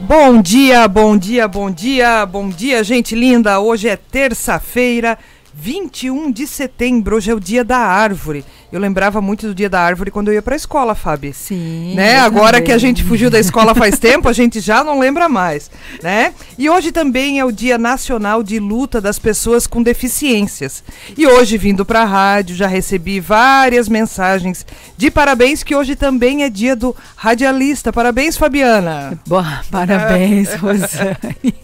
Bom dia, bom dia, bom dia, bom dia, gente linda. Hoje é terça-feira, 21 de setembro. Hoje é o dia da árvore. Eu lembrava muito do dia da árvore quando eu ia para a escola, Fábio. Sim. Né? Agora também. que a gente fugiu da escola faz tempo, a gente já não lembra mais, né? E hoje também é o Dia Nacional de Luta das Pessoas com Deficiências. E hoje vindo para a rádio já recebi várias mensagens de parabéns que hoje também é dia do radialista. Parabéns, Fabiana. Boa, parabéns, Rosane.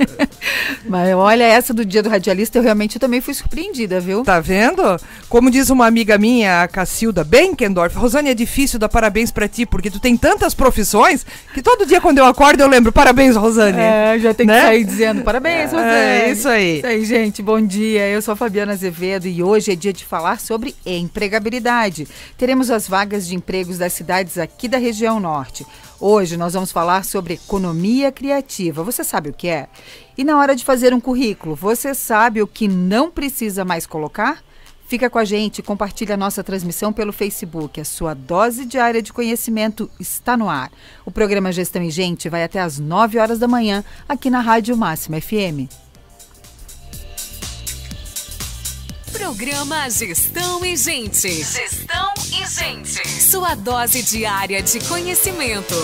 Mas olha, essa do dia do radialista eu realmente também fui surpreendida, viu? Tá vendo? Como diz uma amiga minha, a Cassi Cacilda Benkendorf. Rosane, é difícil dar parabéns para ti, porque tu tem tantas profissões que todo dia quando eu acordo eu lembro, parabéns, Rosane. É, já tem né? que sair dizendo parabéns, é, Rosane. É, isso aí. Isso aí, gente, bom dia. Eu sou a Fabiana Azevedo e hoje é dia de falar sobre empregabilidade. Teremos as vagas de empregos das cidades aqui da região norte. Hoje nós vamos falar sobre economia criativa. Você sabe o que é? E na hora de fazer um currículo, você sabe o que não precisa mais colocar? Fica com a gente, compartilha a nossa transmissão pelo Facebook. A sua dose diária de conhecimento está no ar. O programa Gestão e Gente vai até às 9 horas da manhã aqui na Rádio Máxima FM. Programa Gestão e Gente. Gestão e Gente. Sua dose diária de conhecimento.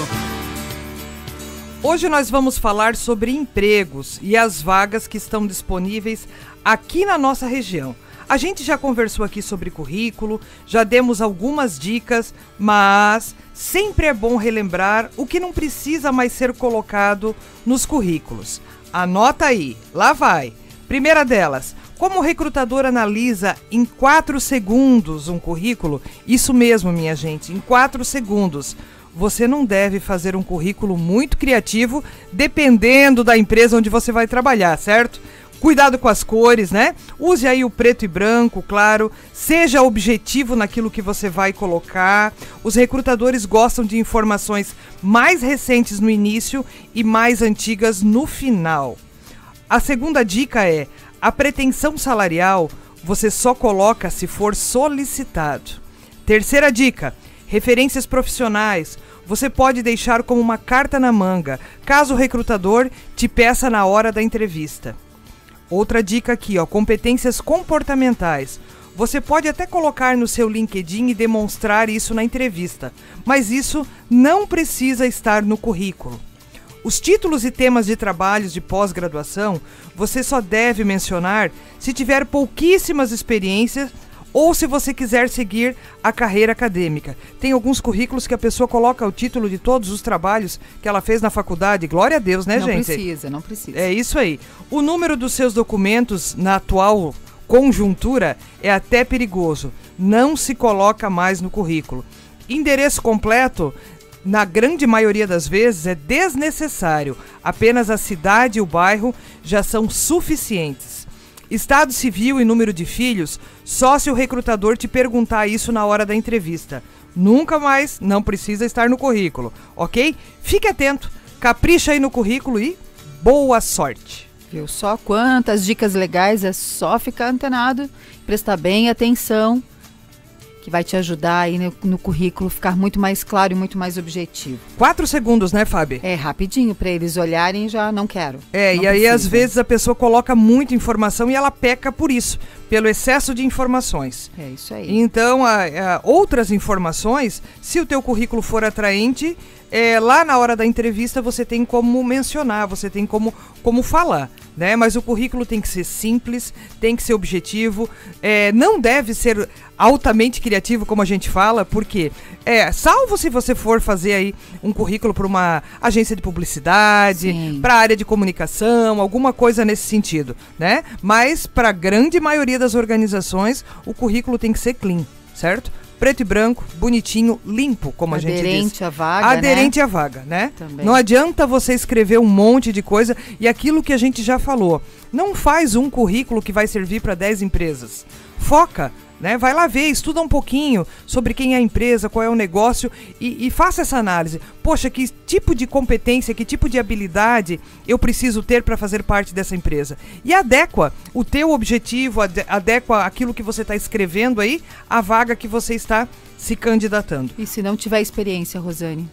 Hoje nós vamos falar sobre empregos e as vagas que estão disponíveis aqui na nossa região. A gente já conversou aqui sobre currículo, já demos algumas dicas, mas sempre é bom relembrar o que não precisa mais ser colocado nos currículos. Anota aí, lá vai. Primeira delas, como o recrutador analisa em 4 segundos um currículo? Isso mesmo, minha gente, em 4 segundos. Você não deve fazer um currículo muito criativo, dependendo da empresa onde você vai trabalhar, certo? Cuidado com as cores, né? Use aí o preto e branco, claro. Seja objetivo naquilo que você vai colocar. Os recrutadores gostam de informações mais recentes no início e mais antigas no final. A segunda dica é: a pretensão salarial você só coloca se for solicitado. Terceira dica: referências profissionais você pode deixar como uma carta na manga, caso o recrutador te peça na hora da entrevista. Outra dica aqui, ó, competências comportamentais. Você pode até colocar no seu LinkedIn e demonstrar isso na entrevista, mas isso não precisa estar no currículo. Os títulos e temas de trabalhos de pós-graduação você só deve mencionar se tiver pouquíssimas experiências ou se você quiser seguir a carreira acadêmica. Tem alguns currículos que a pessoa coloca o título de todos os trabalhos que ela fez na faculdade. Glória a Deus, né, não gente? Não precisa, não precisa. É isso aí. O número dos seus documentos na atual conjuntura é até perigoso. Não se coloca mais no currículo. Endereço completo na grande maioria das vezes, é desnecessário. Apenas a cidade e o bairro já são suficientes. Estado civil e número de filhos, só se o recrutador te perguntar isso na hora da entrevista. Nunca mais, não precisa estar no currículo, ok? Fique atento, capricha aí no currículo e boa sorte! Viu só quantas dicas legais? É só ficar antenado, prestar bem atenção que vai te ajudar aí no, no, currículo ficar muito mais claro e muito mais objetivo. Quatro segundos, né, Fábio? É, rapidinho, para eles olharem já não quero. É, não e aí às vezes a pessoa coloca muita informação e ela peca por isso, pelo excesso de informações. É isso aí. Então, a, a, outras informações, se o teu currículo for atraente, é, lá na hora da entrevista você tem como mencionar, você tem como, como falar né? Mas o currículo tem que ser simples, tem que ser objetivo, é, não deve ser altamente criativo, como a gente fala, porque é, salvo se você for fazer aí um currículo para uma agência de publicidade, para a área de comunicação, alguma coisa nesse sentido, né? Mas para a grande maioria das organizações, o currículo tem que ser clean, certo? Preto e branco, bonitinho, limpo, como Aderente a gente diz. Aderente à vaga, Aderente né? à vaga, né? Também. Não adianta você escrever um monte de coisa e aquilo que a gente já falou. Não faz um currículo que vai servir para 10 empresas. Foca né? Vai lá ver, estuda um pouquinho sobre quem é a empresa, qual é o negócio e, e, faça essa análise. Poxa, que tipo de competência, que tipo de habilidade eu preciso ter para fazer parte dessa empresa? E adequa o teu objetivo, adequa aquilo que você está escrevendo aí à vaga que você está se candidatando. E se não tiver experiência, Rosane?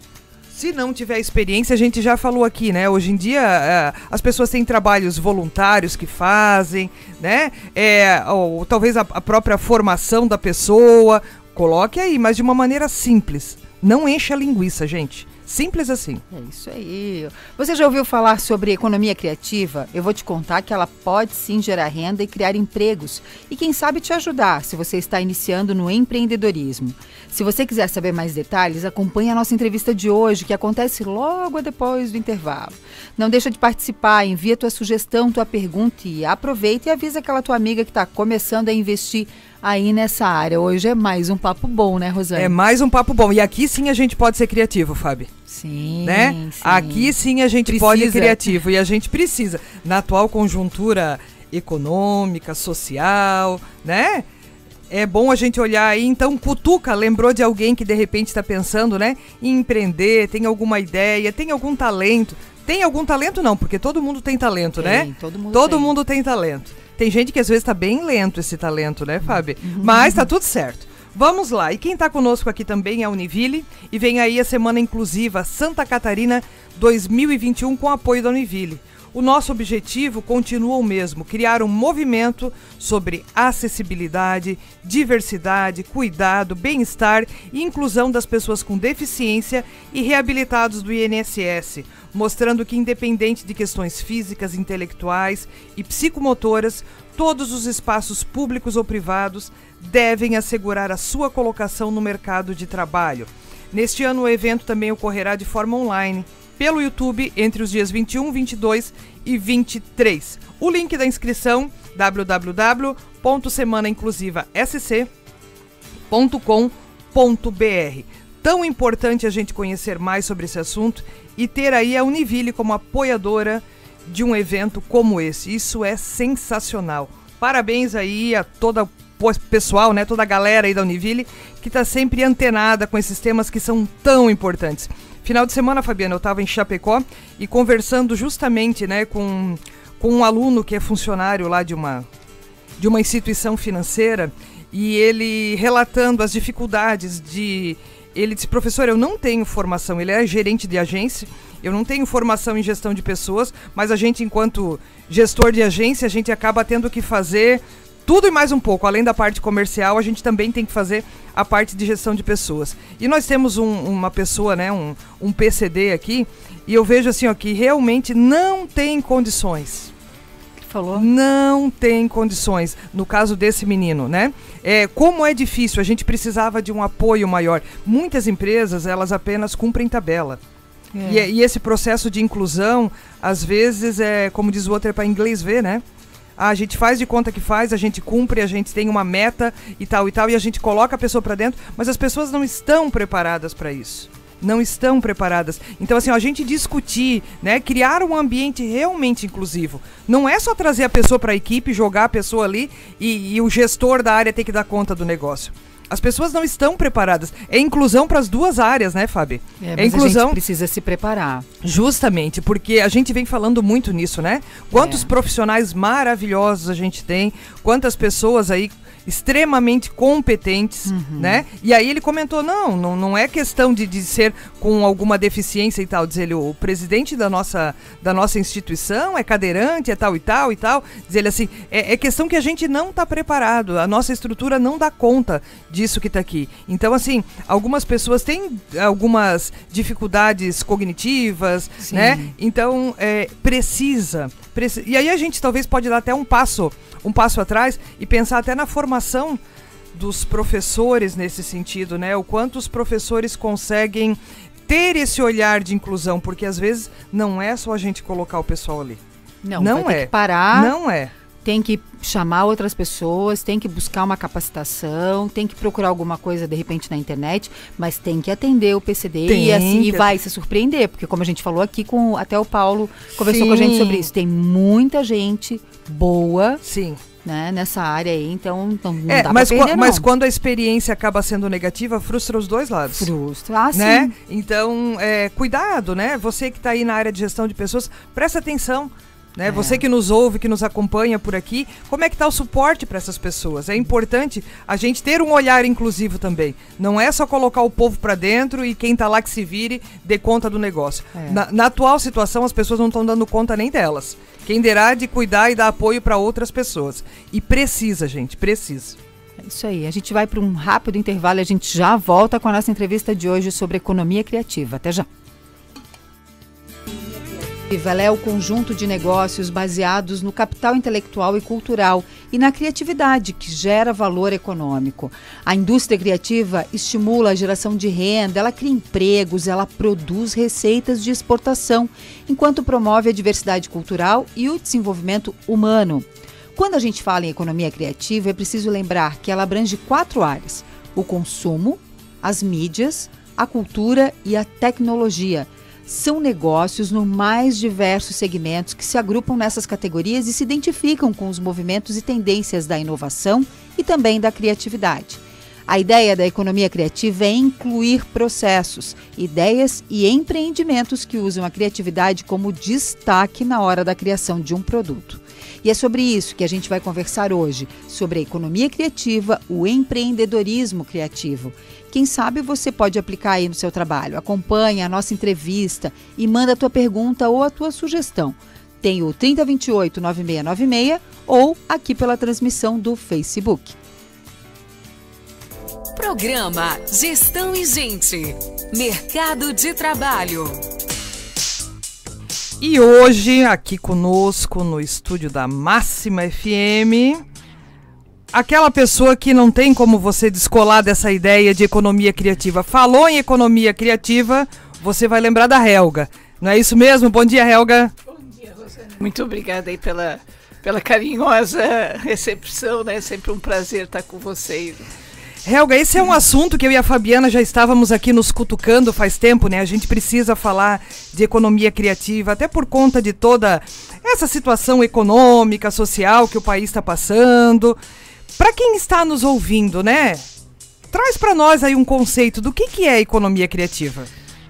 Se não tiver experiência, a gente já falou aqui, né? Hoje em dia, é, as pessoas têm trabalhos voluntários que fazem, né? É, ou, talvez a, a própria formação da pessoa. Coloque aí, mas de uma maneira simples. Não encha a linguiça, gente. Simples assim. É isso aí. Você já ouviu falar sobre economia criativa? Eu vou te contar que ela pode sim gerar renda e criar empregos. E quem sabe te ajudar se você está iniciando no empreendedorismo. Se você quiser saber mais detalhes, acompanhe a nossa entrevista de hoje, que acontece logo depois do intervalo. Não deixa de participar, envia tua sugestão, tua pergunta e aproveita e avisa aquela tua amiga que está começando a investir aí nessa área. Hoje é mais um papo bom, né, Rosane? É mais um papo bom. E aqui sim a gente pode ser criativo, Fábio. Sim, né? sim. Aqui sim a gente Precisa. pode ser criativo e a gente precisa. Na atual conjuntura econômica, social, né? É bom a gente olhar aí, então Cutuca lembrou de alguém que de repente está pensando, né, em empreender, tem alguma ideia, tem algum talento. Tem algum talento não, porque todo mundo tem talento, Tem, né? todo mundo todo tem. mundo tem talento. Tem gente que às vezes tá bem lento esse talento, né, Fábio? Mas tá tudo certo. Vamos lá. E quem tá conosco aqui também é a Univille e vem aí a Semana Inclusiva Santa Catarina 2021 com apoio da Univille. O nosso objetivo continua o mesmo: criar um movimento sobre acessibilidade, diversidade, cuidado, bem-estar e inclusão das pessoas com deficiência e reabilitados do INSS, mostrando que, independente de questões físicas, intelectuais e psicomotoras, todos os espaços públicos ou privados devem assegurar a sua colocação no mercado de trabalho. Neste ano, o evento também ocorrerá de forma online, pelo YouTube, entre os dias 21, 22 e 23. O link da inscrição www.semanainclusivasc.com.br. Tão importante a gente conhecer mais sobre esse assunto e ter aí a Univille como apoiadora de um evento como esse. Isso é sensacional. Parabéns aí a toda o pessoal, né, toda a galera aí da Univille que está sempre antenada com esses temas que são tão importantes. Final de semana, Fabiana, eu estava em Chapecó e conversando justamente, né, com, com um aluno que é funcionário lá de uma de uma instituição financeira e ele relatando as dificuldades de ele disse, professor, eu não tenho formação, ele é gerente de agência, eu não tenho formação em gestão de pessoas, mas a gente, enquanto gestor de agência, a gente acaba tendo que fazer tudo e mais um pouco. Além da parte comercial, a gente também tem que fazer a parte de gestão de pessoas. E nós temos um- uma pessoa, né, um, um PCD aqui, e eu vejo assim, ó, que realmente não tem condições. Falou? Não tem condições, no caso desse menino, né? É, como é difícil, a gente precisava de um apoio maior. Muitas empresas, elas apenas cumprem tabela. É. E, e esse processo de inclusão, às vezes, é, como diz o outro, é para inglês ver, né? A gente faz de conta que faz, a gente cumpre, a gente tem uma meta e tal e tal, e a gente coloca a pessoa para dentro, mas as pessoas não estão preparadas para isso. Não estão preparadas. Então, assim, ó, a gente discutir, né? Criar um ambiente realmente inclusivo. Não é só trazer a pessoa para a equipe, jogar a pessoa ali e, e o gestor da área ter que dar conta do negócio. As pessoas não estão preparadas. É inclusão para as duas áreas, né, Fábio? É, É, mas a inclusão. gente precisa se preparar. Justamente, porque a gente vem falando muito nisso, né? Quantos É. profissionais maravilhosos a gente tem, quantas pessoas aí extremamente competentes, né? E aí ele comentou, não, não, não é questão de, de ser com alguma deficiência e tal, diz ele, o presidente da nossa, da nossa instituição é cadeirante, é tal e tal e tal, diz ele assim, é, é questão que a gente não está preparado, a nossa estrutura não dá conta disso que está aqui. Então, assim, algumas pessoas têm algumas dificuldades cognitivas, Sim. né? Então, é, precisa, preci- E aí a gente talvez pode dar até um passo, um passo atrás e pensar até na formação dos professores nesse sentido, né? O quanto os professores conseguem ter esse olhar de inclusão, porque às vezes não é só a gente colocar o pessoal ali. Não, Não é. que parar, Não é. Tem que chamar outras pessoas, tem que buscar uma capacitação, tem que procurar alguma coisa de repente na internet, mas tem que atender o PCD Tem e assim e vai se surpreender, porque como a gente falou aqui com até o Paulo conversou com a gente Sim. sobre isso, tem muita gente boa, Sim. né, nessa área aí, então não, não É, dá mas, perder mas quando a experiência acaba sendo negativa, frustra os dois lados. Frustra. Ah, né? sim. Então, é, cuidado, né? Você que está aí na área de gestão de pessoas, presta atenção. Né? É. Você que nos ouve, que nos acompanha por aqui, como é que está o suporte para essas pessoas? É importante a gente ter um olhar inclusivo também. Não é só colocar o povo para dentro e quem está lá que se vire dê conta do negócio. É. Na, na, atual situação, as pessoas não estão dando conta nem delas. Quem derá de cuidar e dar apoio para outras pessoas. E precisa, gente, precisa. É isso aí. A gente vai para um rápido intervalo e a gente já volta com a nossa entrevista de hoje sobre economia criativa. Até já. Ela é o conjunto de negócios baseados no capital intelectual e cultural e na criatividade que gera valor econômico. A indústria criativa estimula a geração de renda, ela cria empregos, ela produz receitas de exportação, enquanto promove a diversidade cultural e o desenvolvimento humano. Quando a gente fala em economia criativa, é preciso lembrar que ela abrange quatro áreas: o consumo, as mídias, a cultura e a tecnologia são negócios no mais diversos segmentos que se agrupam nessas categorias e se identificam com os movimentos e tendências da inovação e também da criatividade. A ideia da economia criativa é incluir processos, ideias e empreendimentos que usam a criatividade como destaque na hora da criação de um produto. E é sobre isso que a gente vai conversar hoje, sobre a economia criativa, o empreendedorismo criativo. Quem sabe você pode aplicar aí no seu trabalho. Acompanhe a nossa entrevista e manda a tua pergunta ou a tua sugestão. Tem o 3028 9696 ou aqui pela transmissão do Facebook. Programa Gestão e Gente. Mercado de Trabalho. E hoje, aqui conosco no estúdio da Máxima FM, aquela pessoa que não tem como você descolar dessa ideia de economia criativa. Falou em economia criativa, você vai lembrar da Helga. Não é isso mesmo? Bom dia, Helga. Bom dia, Rosana. Muito obrigada aí pela, pela carinhosa recepção, né? Sempre um prazer estar com vocês. Helga, esse é um assunto que eu e a Fabiana já estávamos aqui nos cutucando faz tempo, né? A gente precisa falar de economia criativa, até por conta de toda essa situação econômica, social que o país está passando. Para quem está nos ouvindo, né? Traz para nós aí um conceito do que, que é economia criativa.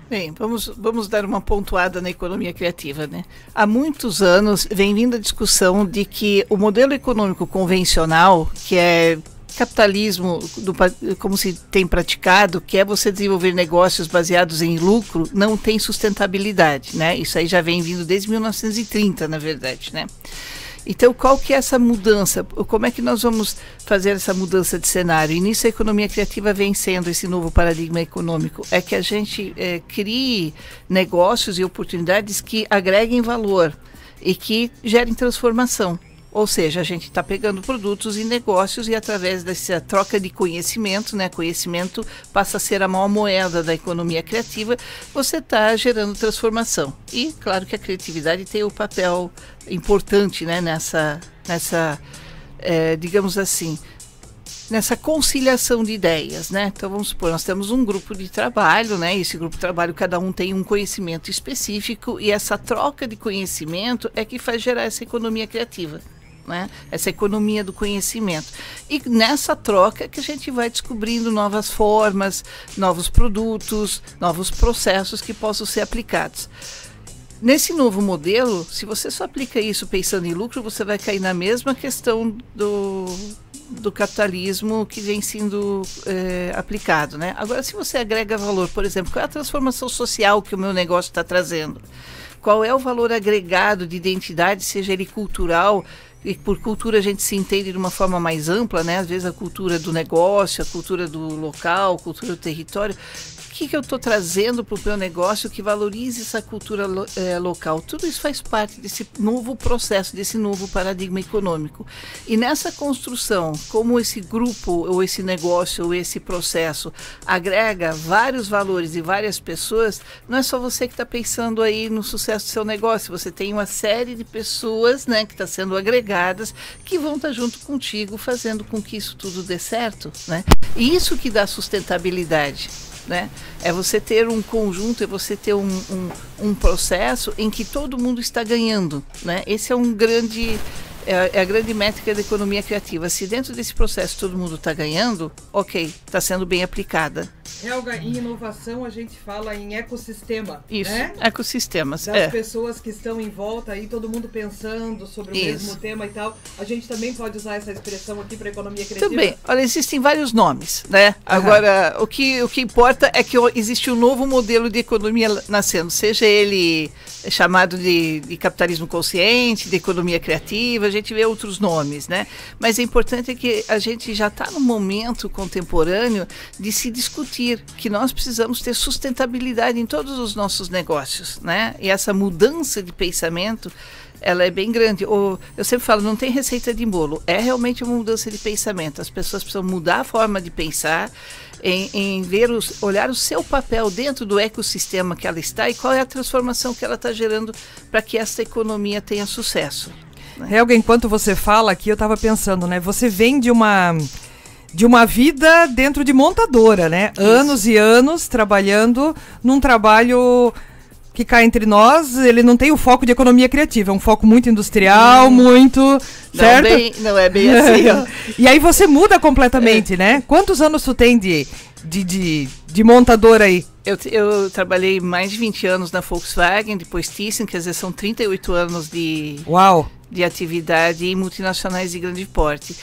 Bem, vamos, vamos dar uma pontuada na economia criativa, né? Há muitos anos vem vindo a discussão de que o modelo econômico convencional, que é capitalismo, do, como se tem praticado, que é você desenvolver negócios baseados em lucro, não tem sustentabilidade, né? Isso aí já vem vindo desde 1930, na verdade, né? Então, qual que é essa mudança? Como é que nós vamos fazer essa mudança de cenário? E nisso a economia criativa vem sendo esse novo paradigma econômico. É que a gente é, crie negócios e oportunidades que agreguem valor e que gerem transformação. Ou seja, a gente está pegando produtos e negócios e através dessa troca de conhecimento, né, conhecimento passa a ser a maior moeda da economia criativa, você está gerando transformação. E claro que a criatividade tem o um papel importante né, nessa, nessa é, digamos assim, nessa conciliação de ideias, né? Então vamos supor, nós temos um grupo de trabalho, né? Esse grupo de trabalho cada um tem um conhecimento específico e essa troca de conhecimento é que faz gerar essa economia criativa né? essa economia do conhecimento. E nessa troca que a gente vai descobrindo novas formas, novos produtos, novos processos que possam ser aplicados. Nesse novo modelo, se você só aplica isso pensando em lucro, você vai cair na mesma questão do, do capitalismo que vem sendo é, aplicado. Né? Agora, se você agrega valor, por exemplo, qual é a transformação social que o meu negócio está trazendo? Qual é o valor agregado de identidade, seja ele cultural, e por cultura a gente se entende de uma forma mais ampla, né? Às vezes a cultura do negócio, a cultura do local, a cultura do território que, que eu estou trazendo para o meu negócio que valorize essa cultura lo, é, local? Tudo isso faz parte desse novo processo, desse novo paradigma econômico. E nessa construção, como esse grupo, ou esse negócio, ou esse processo agrega vários valores e várias pessoas, não é só você que está pensando aí no sucesso do seu negócio, você tem uma série de pessoas né, que está sendo agregadas que vão estar tá junto contigo fazendo com que isso tudo dê certo. Né? E isso que dá sustentabilidade né? É você ter um conjunto, é você ter um, um, um processo em que todo mundo está ganhando, né? Esse é um grande é, é, a grande métrica da economia criativa. Se dentro desse processo todo mundo está ganhando, ok, está sendo bem aplicada. Helga, em inovação a gente fala em ecossistema. Isso, né? ecossistemas. Das é. pessoas que estão em volta aí, todo mundo pensando sobre o Isso. mesmo tema e tal. A gente também pode usar essa expressão aqui para economia criativa. Também. Olha, existem vários nomes, né? Agora, o que, o que importa é que existe um novo modelo de economia nascendo, seja ele chamado de, de capitalismo consciente, de economia criativa, a gente vê outros nomes, né? Mas é importante que a gente já está no momento contemporâneo de se discutir que nós precisamos ter sustentabilidade em todos os nossos negócios, né? E essa mudança de pensamento ela é bem grande. Eu sempre falo, não tem receita de bolo. É realmente uma mudança de pensamento. As pessoas precisam mudar a forma de pensar, em, em ver os, olhar o seu papel dentro do ecossistema que ela está e qual é a transformação que ela está gerando para que essa economia tenha sucesso. Né? Helga, enquanto você fala aqui, eu estava pensando, né? Você vem de uma de uma vida dentro de montadora, né? Isso. Anos e anos trabalhando num trabalho que cá entre nós, ele não tem o foco de economia criativa, é um foco muito industrial, hum. muito. Não, certo? Bem, não é bem assim. Ó. e aí você muda completamente, é. né? Quantos anos tu tem de, de, de, de montadora aí? Eu, eu, trabalhei mais de 20 anos na Volkswagen, depois Thyssen, quer dizer, são 38 anos de, Uau. De atividade em multinacionais de grande porte.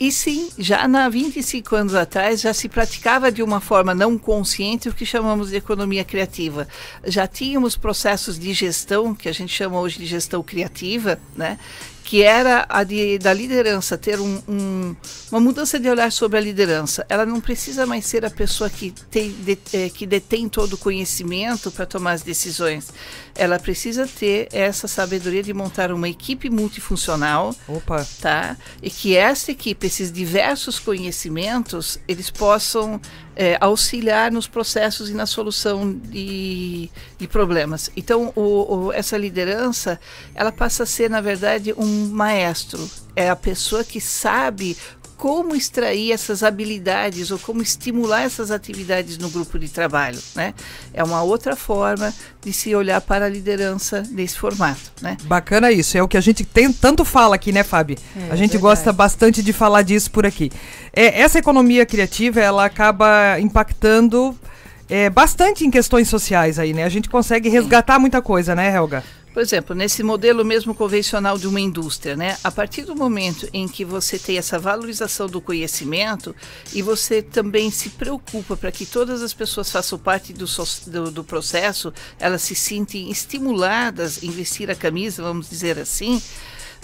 E sim, já na 25 anos atrás já se praticava de uma forma não consciente o que chamamos de economia criativa. Já tínhamos processos de gestão, que a gente chama hoje de gestão criativa, né? Que era a de, da liderança, ter um, um, uma mudança de olhar sobre a liderança. Ela não precisa mais ser a pessoa que, tem, de, é, que detém todo o conhecimento para tomar as decisões. Ela precisa ter essa sabedoria de montar uma equipe multifuncional. Opa. Tá? E que essa equipe, esses diversos conhecimentos, eles possam é, auxiliar nos processos e na solução de, de problemas. Então, o, o, essa liderança, ela passa a ser, na verdade, um maestro. É a pessoa que sabe como extrair essas habilidades ou como estimular essas atividades no grupo de trabalho, né? É uma outra forma de se olhar para a liderança nesse formato, né? Bacana isso, é o que a gente tem, tanto fala aqui, né, Fábio? É, a gente verdade. gosta bastante de falar disso por aqui. É, essa economia criativa, ela acaba impactando é, bastante em questões sociais aí, né? A gente consegue resgatar muita coisa, né, Helga? Por exemplo, nesse modelo mesmo convencional de uma indústria, né? A partir do momento em que você tem essa valorização do conhecimento e você também se preocupa para que todas as pessoas façam parte do, do, do processo, elas se sentem estimuladas em vestir a camisa, vamos dizer assim,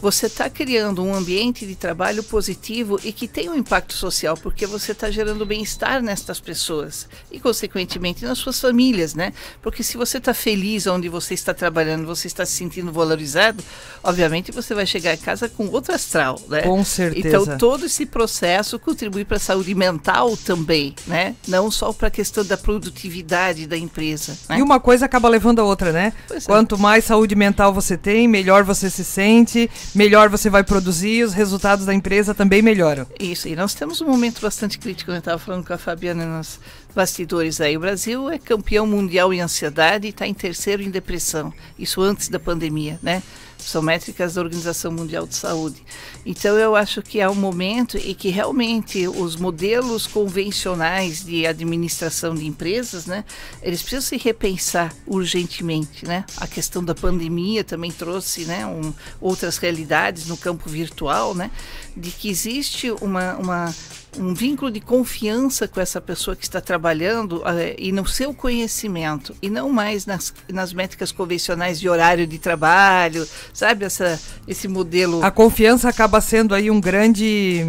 você está criando um ambiente de trabalho positivo e que tem um impacto social, porque você está gerando bem-estar nestas pessoas e, consequentemente, nas suas famílias, né? Porque se você está feliz onde você está trabalhando, você está se sentindo valorizado, obviamente você vai chegar em casa com outro astral, né? Com certeza. Então, todo esse processo contribui para a saúde mental também, né? Não só para a questão da produtividade da empresa. Né? E uma coisa acaba levando a outra, né? Pois é. Quanto é. mais saúde mental você tem, melhor você se sente, melhor você vai produzir, os resultados da empresa também melhoram. Isso, e nós temos um momento bastante crítico, eu estava falando com a Fabiana nos bastidores aí. O Brasil é campeão mundial em ansiedade e está em terceiro em depressão, isso antes da pandemia, né? São métricas da Organização Mundial de Saúde. Então, eu acho que é um momento em que realmente os modelos convencionais de administração de empresas, né, eles precisam se repensar urgentemente, né? A questão da pandemia também trouxe, né, um, outras realidades no campo virtual, né, de que existe uma, uma um vínculo de confiança com essa pessoa que está trabalhando uh, e no seu conhecimento e não mais nas, nas métricas convencionais de horário de trabalho, sabe essa esse modelo. A confiança acaba sendo aí um grande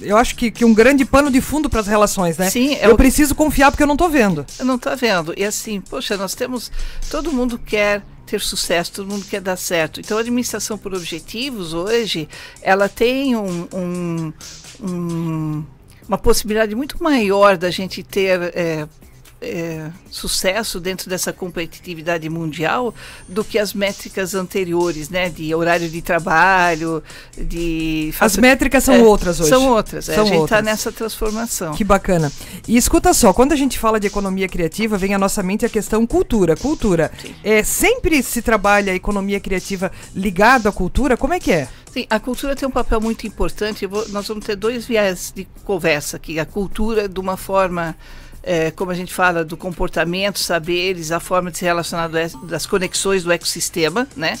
eu acho que, que um grande pano de fundo para as relações, né? Sim, é eu preciso confiar porque eu não estou vendo. Eu não estou vendo. E assim, poxa, nós temos. Todo mundo quer ter sucesso, todo mundo quer dar certo. Então, a administração por objetivos hoje, ela tem um, um, um, uma possibilidade muito maior da gente ter é, é, sucesso dentro dessa competitividade mundial do que as métricas anteriores, né? De horário de trabalho, de... As métricas são é, outras hoje. São outras, é, são a gente está nessa transformação. Que bacana. E escuta só, quando a gente fala de economia criativa, vem à nossa mente a questão cultura. Cultura. Sim. É, sempre se trabalha a economia criativa ligado à cultura? Como é que é? Sim, a cultura tem um papel muito importante. Vou, nós vamos ter dois viés de conversa aqui. A cultura de uma forma é, como a gente fala, do comportamento, saberes, a forma de se relacionar do, das conexões do ecossistema, né?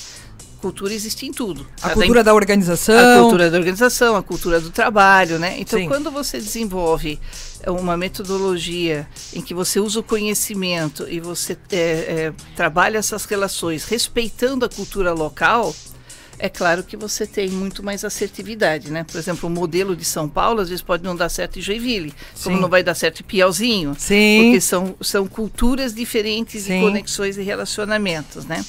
Cultura existe em tudo. A cultura da organização. A cultura da organização, a cultura do trabalho, né? Então, Sim. quando você desenvolve uma metodologia em que você usa o conhecimento e você é, é, trabalha essas relações respeitando a cultura local, é claro que você tem muito mais assertividade, né? Por exemplo, o modelo de São Paulo às vezes pode não dar certo em Joinville, Sim. como não vai dar certo em Piauzinho, Sim. porque são, são culturas diferentes Sim. de conexões e relacionamentos, né?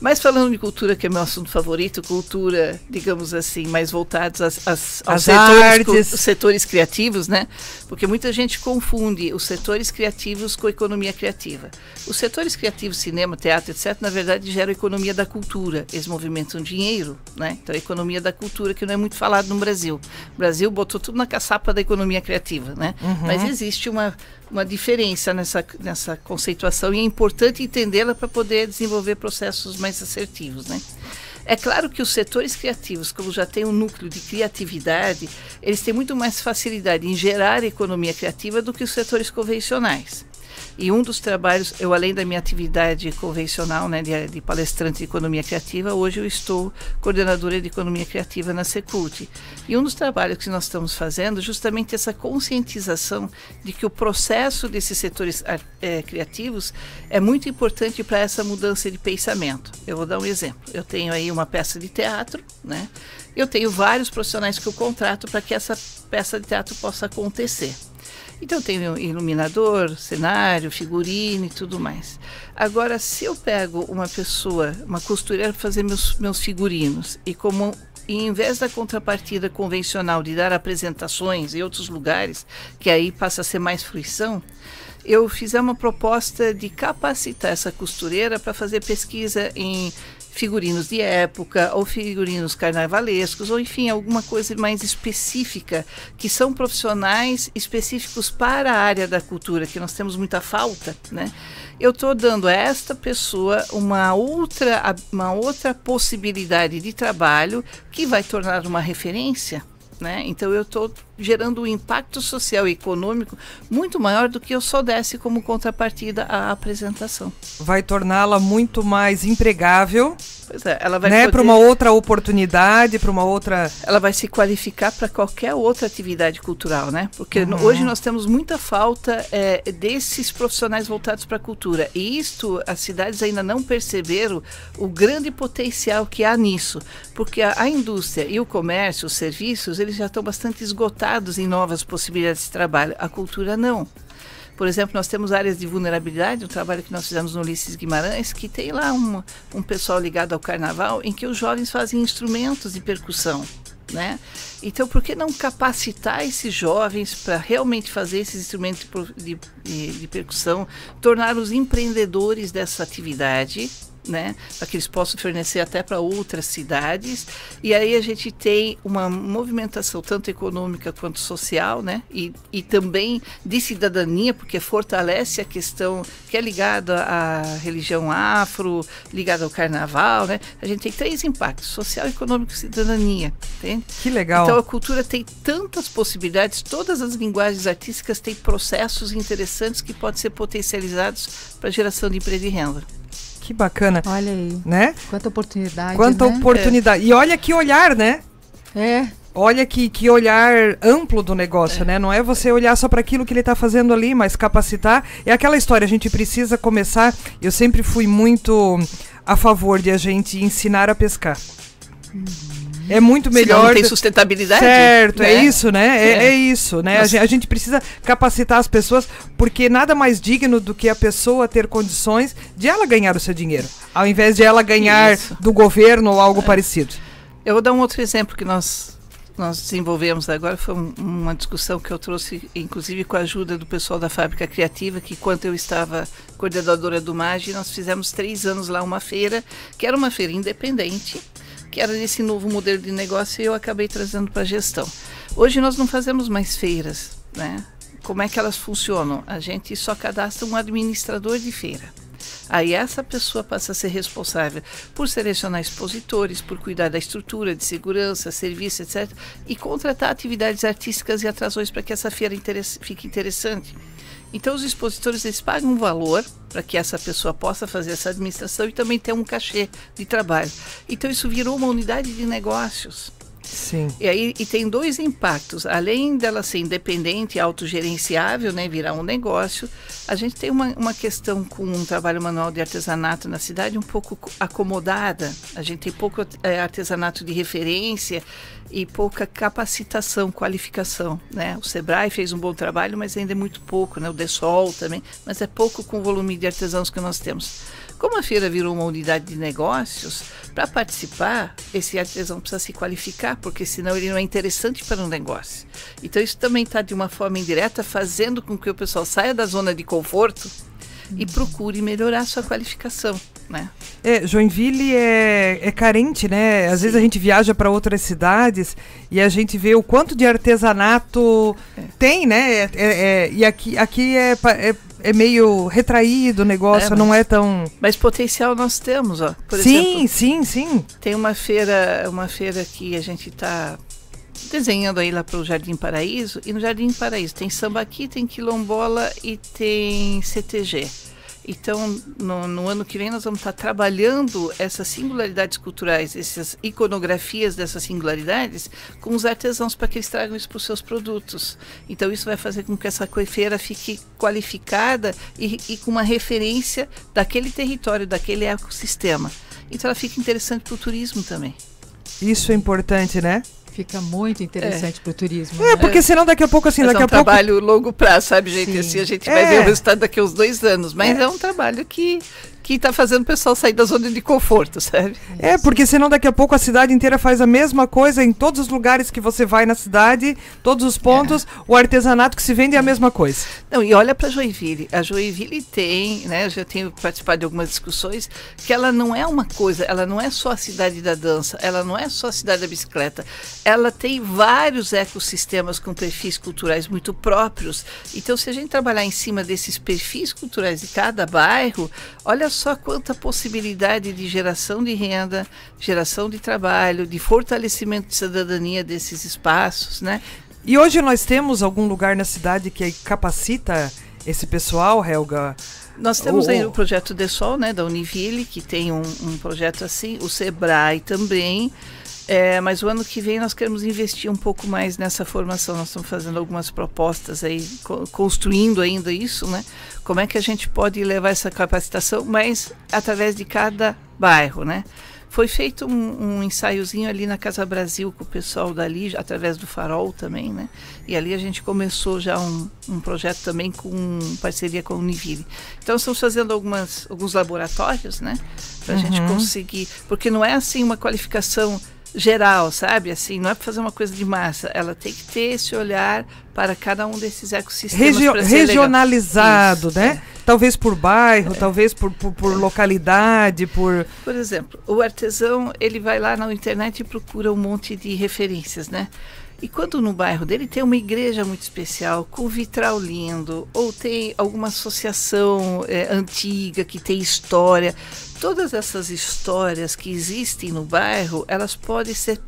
Mas falando de cultura, que é meu assunto favorito, cultura, digamos assim, mais voltados às, às, aos setores, setores, criativos, né? Porque muita gente confunde os setores criativos com a economia criativa. Os setores criativos, cinema, teatro, etc., na verdade geram a economia da cultura. Eles movimentam dinheiro, né? Então, a economia da cultura, que não é muito falado no Brasil. O Brasil botou tudo na caçapa da economia criativa, né? Uhum. Mas existe uma uma diferença nessa, nessa conceituação e é importante entendê-la para poder desenvolver processos mais assertivos, né? É claro que os setores criativos, como já tem um núcleo de criatividade, eles têm muito mais facilidade em gerar economia criativa do que os setores convencionais. E um dos trabalhos, eu além da minha atividade convencional, né, de, de palestrante de economia criativa, hoje eu estou coordenadora de economia criativa na Secult. E um dos trabalhos que nós estamos fazendo é justamente essa conscientização de que o processo desses setores é, criativos é muito importante para essa mudança de pensamento. Eu vou dar um exemplo. Eu tenho aí uma peça de teatro, né? Eu tenho vários profissionais que eu contrato para que essa peça de teatro possa acontecer. Então tem iluminador, cenário, figurino e tudo mais. Agora, se eu pego uma pessoa, uma costureira para fazer meus, meus figurinos e como e em vez da contrapartida convencional de dar apresentações em outros lugares, que aí passa a ser mais fruição, eu fiz uma proposta de capacitar essa costureira para fazer pesquisa em figurinos de época ou figurinos carnavalescos ou enfim alguma coisa mais específica que são profissionais específicos para a área da cultura que nós temos muita falta, né? Eu estou dando a esta pessoa uma outra uma outra possibilidade de trabalho que vai tornar uma referência, né? Então eu estou gerando um impacto social e econômico muito maior do que eu só desse como contrapartida a apresentação. Vai torná-la muito mais empregável. Pois é, ela vai né, para uma outra oportunidade, para uma outra. Ela vai se qualificar para qualquer outra atividade cultural, né? Porque uhum. hoje nós temos muita falta é, desses profissionais voltados para a cultura. E isto as cidades ainda não perceberam o grande potencial que há nisso, porque a, a indústria e o comércio, os serviços, eles já estão bastante esgotados em novas possibilidades de trabalho. A cultura não. Por exemplo, nós temos áreas de vulnerabilidade, um trabalho que nós fizemos no Ulisses Guimarães, que tem lá um, um pessoal ligado ao carnaval, em que os jovens fazem instrumentos de percussão. Né? Então, por que não capacitar esses jovens para realmente fazer esses instrumentos de, de, de percussão, torná-los empreendedores dessa atividade né, para que eles possam fornecer até para outras cidades. E aí a gente tem uma movimentação tanto econômica quanto social, né, e, e também de cidadania, porque fortalece a questão que é ligada à religião afro, ligada ao carnaval, né. A gente tem três impactos: social, econômico e cidadania. Entende? Que legal. Então a cultura tem tantas possibilidades, todas as linguagens artísticas têm processos interessantes que podem ser potencializados para a geração de emprego e renda. Que bacana. Olha aí. Né? Quanta oportunidade. Quanta né? oportunidade. É. E olha que olhar, né? É. Olha que, que olhar amplo do negócio, é. né? Não é você olhar só para aquilo que ele está fazendo ali, mas capacitar. É aquela história, a gente precisa começar. Eu sempre fui muito a favor de a gente ensinar a pescar. Uhum. É muito melhor. Senão não tem sustentabilidade. Certo, é né? é isso, né? É, é. é isso, né? A gente, a gente, precisa capacitar as pessoas, porque nada mais digno do que a pessoa ter condições de ela ganhar o seu dinheiro, ao invés de ela ganhar isso. do governo ou algo é. parecido. Eu vou dar um outro exemplo que nós nós desenvolvemos agora foi um, uma discussão que eu trouxe, inclusive com a ajuda do pessoal da Fábrica Criativa, que quando eu estava coordenadora do MAGE, nós fizemos três anos lá uma feira, que era uma feira independente, que era desse novo modelo de negócio e eu acabei trazendo para a gestão. Hoje nós não fazemos mais feiras, né? Como é que elas funcionam? A gente só cadastra um administrador de feira. Aí essa pessoa passa a ser responsável por selecionar expositores, por cuidar da estrutura de segurança, serviço, etc. E contratar atividades artísticas e atrações para que essa feira fique interessante. Então os expositores eles pagam um valor para que essa pessoa possa fazer essa administração e também ter um cachê de trabalho. Então isso virou uma unidade de negócios. Sim. E aí e tem dois impactos. Além dela ser independente e autogerenciável, né, virar um negócio, a gente tem uma, uma questão com um trabalho manual de artesanato na cidade um pouco acomodada. A gente tem pouco é, artesanato de referência e pouca capacitação, qualificação, né? O Sebrae fez um bom trabalho, mas ainda é muito pouco, né? O Desol também, mas é pouco com o volume de artesãos que nós temos. Como a feira virou uma unidade de negócios, para participar, esse artesão precisa se qualificar, porque senão ele não é interessante para um negócio. Então isso também está de uma forma indireta fazendo com que o pessoal saia da zona de conforto e procure melhorar sua qualificação. Né? É, Joinville é, é carente, né? Às Sim. vezes a gente viaja para outras cidades e a gente vê o quanto de artesanato é. tem, né? É, é, é e aqui, aqui é, é meio retraído o negócio, é, mas, não é tão. Mas potencial nós temos, ó. Por sim, exemplo, sim, sim. Tem uma feira, uma feira que a gente está desenhando aí lá para o Jardim Paraíso, e no Jardim Paraíso tem sambaqui, tem quilombola e tem CTG. Então, no, no, ano que vem, nós vamos estar trabalhando essas singularidades culturais, essas iconografias dessas singularidades, com os artesãos para que eles tragam isso para os seus produtos. Então, isso vai fazer com que essa coifeira fique qualificada e, e com uma referência daquele território, daquele ecossistema. Então, ela fica interessante para o turismo também. Isso é importante, né? Fica muito interessante é. para o turismo. É, né? porque senão daqui a pouco, assim, mas daqui é um a pouco... trabalho longo prazo, sabe, gente? Sim. Assim, a gente vai é. ver o resultado daqui a uns dois anos. Mas é, é um trabalho que que está fazendo o pessoal sair da zona de conforto, sabe? É, porque senão daqui a pouco a cidade inteira faz a mesma coisa em todos os lugares que você vai na cidade, todos os pontos, é. o artesanato que se vende é a mesma coisa. Não, e olha para Joinville. A Joinville tem, né, eu já tenho participado de algumas discussões, que ela não é uma coisa, ela não é só a cidade da dança, ela não é só a cidade da bicicleta. Ela tem vários ecossistemas com perfis culturais muito próprios. Então, se a gente trabalhar em cima desses perfis culturais de cada bairro, olha só só quanta possibilidade de geração de renda, geração de trabalho, de fortalecimento de cidadania desses espaços, né? E hoje nós temos algum lugar na cidade que capacita esse pessoal, Helga? Nós temos oh, aí o projeto De Sol, né, da Univille, que tem um, um projeto assim, o Sebrae também. É, mas o ano que vem nós queremos investir um pouco mais nessa formação. Nós estamos fazendo algumas propostas aí, co construindo ainda isso, né? Como é que a gente pode levar essa capacitação, mas através de cada bairro, né? Foi feito um, um, ensaiozinho ali na Casa Brasil com o pessoal dali, através do Farol também, né? E ali a gente começou já um, um projeto também com parceria com a Univille. Então estamos fazendo algumas, alguns laboratórios, né? Para a uhum. gente conseguir. Porque não é assim uma qualificação geral, sabe? Assim, não é para fazer uma coisa de massa. Ela tem que ter esse olhar para cada um desses ecossistemas. Regio regionalizado, Isso, né? É. Talvez por bairro, é. talvez por, por, por, localidade, por... Por exemplo, o artesão, ele vai lá na internet e procura um monte de referências, né? E quando no bairro dele tem uma igreja muito especial, com vitral lindo, ou tem alguma associação é, antiga que tem história, todas essas histórias que existem no bairro, elas podem ser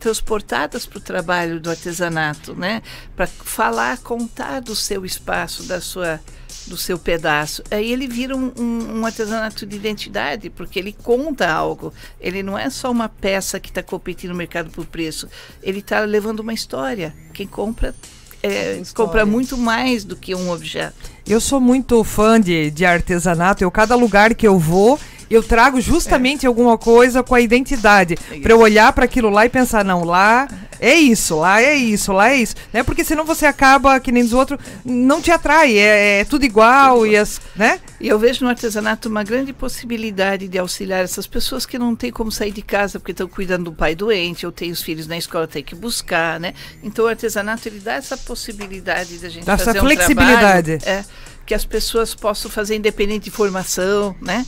transportadas para o trabalho do artesanato, né? Para falar, contar do seu espaço, da sua do seu pedaço. Aí ele vira um, um, um, artesanato de identidade, porque ele conta algo. Ele não é só uma peça que está competindo no mercado por preço. Ele está levando uma história. Quem compra é, compra muito mais do que um objeto. Eu sou muito fã de, de artesanato. Eu cada lugar que eu vou eu trago justamente é. alguma coisa com a identidade. É para eu olhar para aquilo lá e pensar, não, lá é isso, lá é isso, lá é isso. Né? Porque senão você acaba, que nem dos outros, não te atrai, é, é tudo igual, tudo e as. né? E eu vejo no artesanato uma grande possibilidade de auxiliar essas pessoas que não têm como sair de casa porque estão cuidando do pai doente, ou tem os filhos na escola, tem que buscar, né? Então o artesanato ele dá essa possibilidade de a gente Dá fazer essa um flexibilidade. trabalho, é, que as pessoas possam fazer independente de formação, né?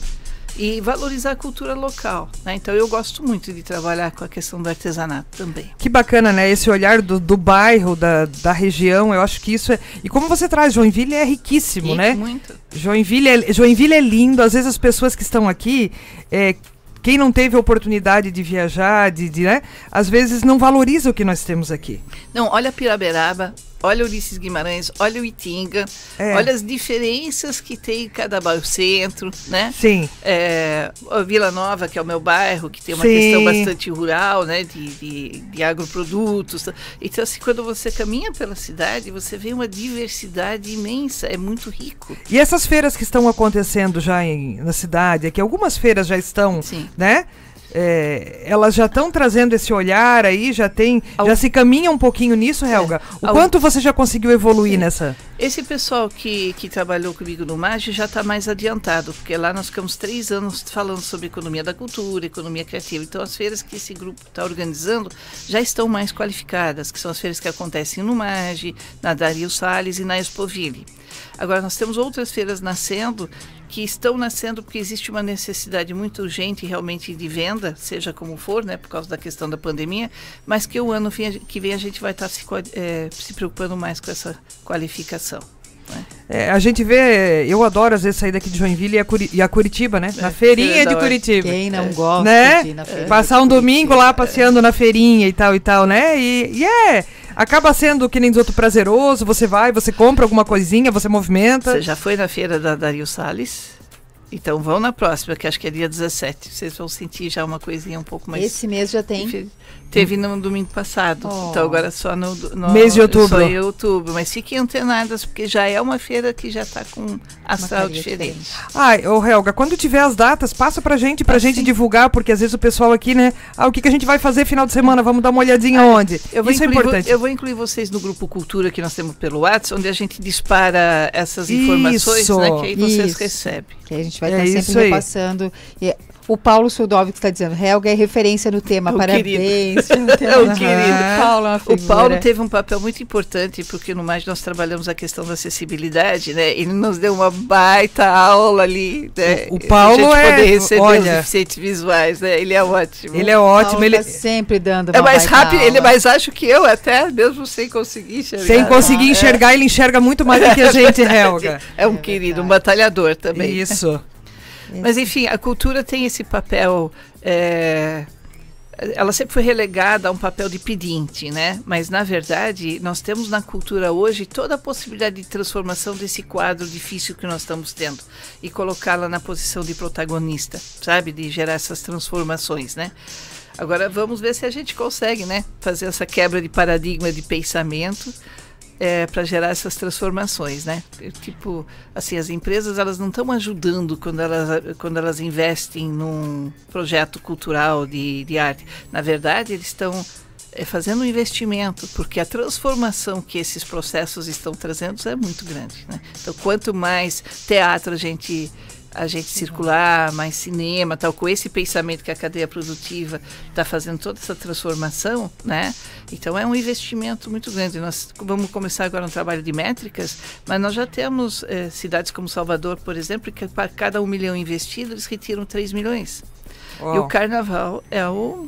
E valorizar a cultura local. Né? Então eu gosto muito de trabalhar com a questão do artesanato também. Que bacana, né? Esse olhar do, do bairro, da, da região, eu acho que isso é. E como você traz, Joinville é riquíssimo, E né? Muito. Joinville é, Joinville é lindo. Às vezes as pessoas que estão aqui, é, quem não teve a oportunidade de viajar, de, de, né? Às vezes não valoriza o que nós temos aqui. Não, olha Piraberaba, olha Ulisses Guimarães, olha o Itinga, É. olha as diferenças que tem em cada bairro, centro, né? Sim. É, a Vila Nova, que é o meu bairro, que tem uma Sim. questão bastante rural, né, de, de, de agroprodutos. Então, assim, quando você caminha pela cidade, você vê uma diversidade imensa, é muito rico. E essas feiras que estão acontecendo já em, na cidade, é que algumas feiras já estão, Sim. né? É, elas já estão trazendo esse olhar aí, já tem, Al- já se caminha um pouquinho nisso, Helga. O Al- quanto você já conseguiu evoluir nessa? Esse pessoal que, que trabalhou comigo no MAGE já está mais adiantado, porque lá nós ficamos três anos falando sobre economia da cultura, economia criativa. Então, as feiras que esse grupo está organizando já estão mais qualificadas, que são as feiras que acontecem no MAGE, na Dario Salles e na Expoville. Agora, nós temos outras feiras nascendo que estão nascendo porque existe uma necessidade muito urgente realmente de venda, seja como for, né, por causa da questão da pandemia, mas que o ano que vem a gente vai estar se, qua- eh, se preocupando mais com essa qualificação. né? É, a gente vê, eu adoro às vezes sair daqui de Joinville e a, Curi- e a Curitiba, né? na É, feirinha feira de Curitiba. Quem não gosta Né? de ir na feira Passar um domingo lá passeando na feirinha e tal e tal, né? E, e é, acaba sendo que nem dos outros prazeroso, você vai, você compra alguma coisinha, você movimenta. Você já foi na feira da Dario Salles? Então vão na próxima, que acho que é dia 17. Vocês vão sentir já uma coisinha um pouco mais. Esse mês já tem. Dife- Teve no domingo passado. Oh. Então agora só no, no Mês de outubro. Só em outubro. Mas fiquem antenadas, porque já é uma feira que já está com astral carinha diferente. Ai, ô Helga, quando tiver as datas, passa pra gente, pra Ah, gente sim. divulgar, porque às vezes o pessoal aqui, né? Ah, o que, que a gente vai fazer final de semana? Vamos dar uma olhadinha onde? Eu vou, Isso é incluir, vo- importante. eu vou incluir vocês no grupo Cultura que nós temos pelo WhatsApp, onde a gente dispara essas informações, Isso. né? Que aí vocês Isso. recebem. Que a gente vai É estar isso sempre aí. repassando. E o Paulo Sudovic está dizendo, Helga é referência no tema. O Parabéns. É o querido. O Paulo é uma O. Paulo teve um papel muito importante, porque no mais nós trabalhamos a questão da acessibilidade, né? Ele nos deu uma baita aula ali, né? O- Paulo a gente é- poder receber olha- os deficientes visuais, né? Ele é ótimo. Ele é ótimo, Paulo ele tá sempre dando É mais baita rápido, ele é aula. mais ágil que eu até, mesmo sem conseguir enxergar. sem conseguir É. enxergar, ele enxerga muito mais do que a gente, Helga. É um querido, um batalhador também. Isso. Mas enfim, a cultura tem esse papel. é, ela sempre foi relegada a um papel de pedinte, né? Mas na verdade, nós temos na cultura hoje toda a possibilidade de transformação desse quadro difícil que nós estamos tendo e colocá-la na posição de protagonista, sabe? De gerar essas transformações, né? Agora vamos ver se a gente consegue, né? Fazer essa quebra de paradigma de pensamento para gerar essas transformações, né? Tipo, assim, as empresas elas não estão ajudando quando elas quando elas investem num projeto cultural de, de arte. Na verdade, eles estão é, fazendo um investimento, porque a transformação que esses processos estão trazendo é muito grande, né? Então, quanto mais teatro a gente a gente circular, mais cinema, tal, com esse pensamento que a cadeia produtiva está fazendo toda essa transformação, né? Então é um investimento muito grande. Nós vamos começar agora um trabalho de métricas, mas nós já temos eh, cidades como Salvador, por exemplo, que para cada um milhão investido eles retiram 3 milhões. E o carnaval é o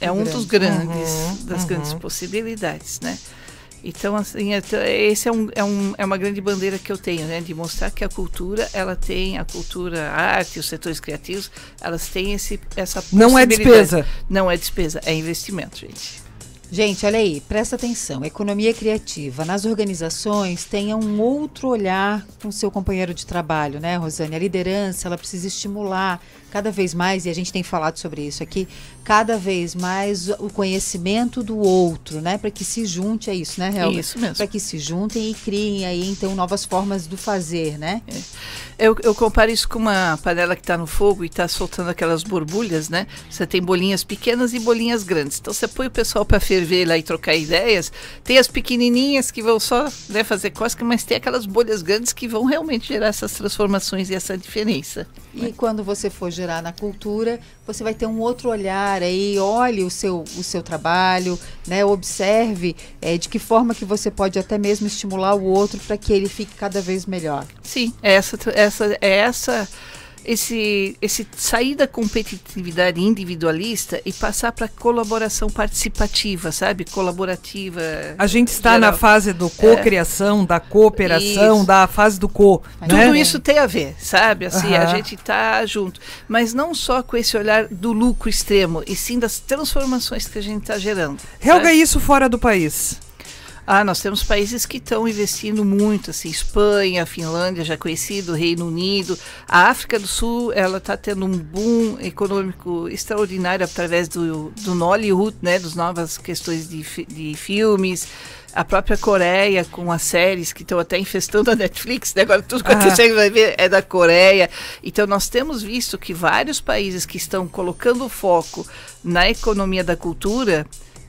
é um dos grandes Uhum, das uhum. grandes possibilidades, né? Então, assim, é, esse é, um, é, um, é uma grande bandeira que eu tenho, né? De mostrar que a cultura, ela tem, a cultura, a arte, os setores criativos, elas têm esse, essa Não é possibilidade. despesa. Não é despesa, é investimento, gente. Gente, olha aí, presta atenção. Economia criativa. Nas organizações, tenha um outro olhar com o seu companheiro de trabalho, né, Rosane? A liderança, ela precisa estimular cada vez mais, e a gente tem falado sobre isso aqui, cada vez mais o conhecimento do outro, né? Para que se junte a isso, né, Helga? Isso mesmo. Para que se juntem e criem aí, então, novas formas do fazer, né? Eu, eu comparo isso com uma panela que está no fogo e está soltando aquelas borbulhas, né? Você tem bolinhas pequenas e bolinhas grandes. Então você põe o pessoal para ferver lá e trocar ideias, tem as pequenininhas que vão só né, fazer cosca, mas tem aquelas bolhas grandes que vão realmente gerar essas transformações e essa diferença. E quando você for gerar na cultura, você vai ter um outro olhar aí, olhe o seu, o seu trabalho, né, observe é, de que forma que você pode até mesmo estimular o outro para que ele fique cada vez melhor. Sim, é essa, essa, é essa esse, esse sair da competitividade individualista e passar para colaboração participativa, sabe? Colaborativa. A gente está geral. na fase do co-criação, é. da cooperação, isso. da fase do co. Tudo né? isso tem a ver, sabe? Assim, a gente está junto. Mas não só com esse olhar do lucro extremo, e sim das transformações que a gente está gerando. Helga, sabe? isso fora do país? Ah, nós temos países que estão investindo muito, assim, Espanha, Finlândia, já conhecido, Reino Unido. A África do Sul, ela está tendo um boom econômico extraordinário através do, do Nollywood, né, das novas questões de, de filmes. A própria Coreia, com as séries que estão até infestando a Netflix, né? agora tudo que ah. você vai ver é da Coreia. Então, nós temos visto que vários países que estão colocando foco na economia da cultura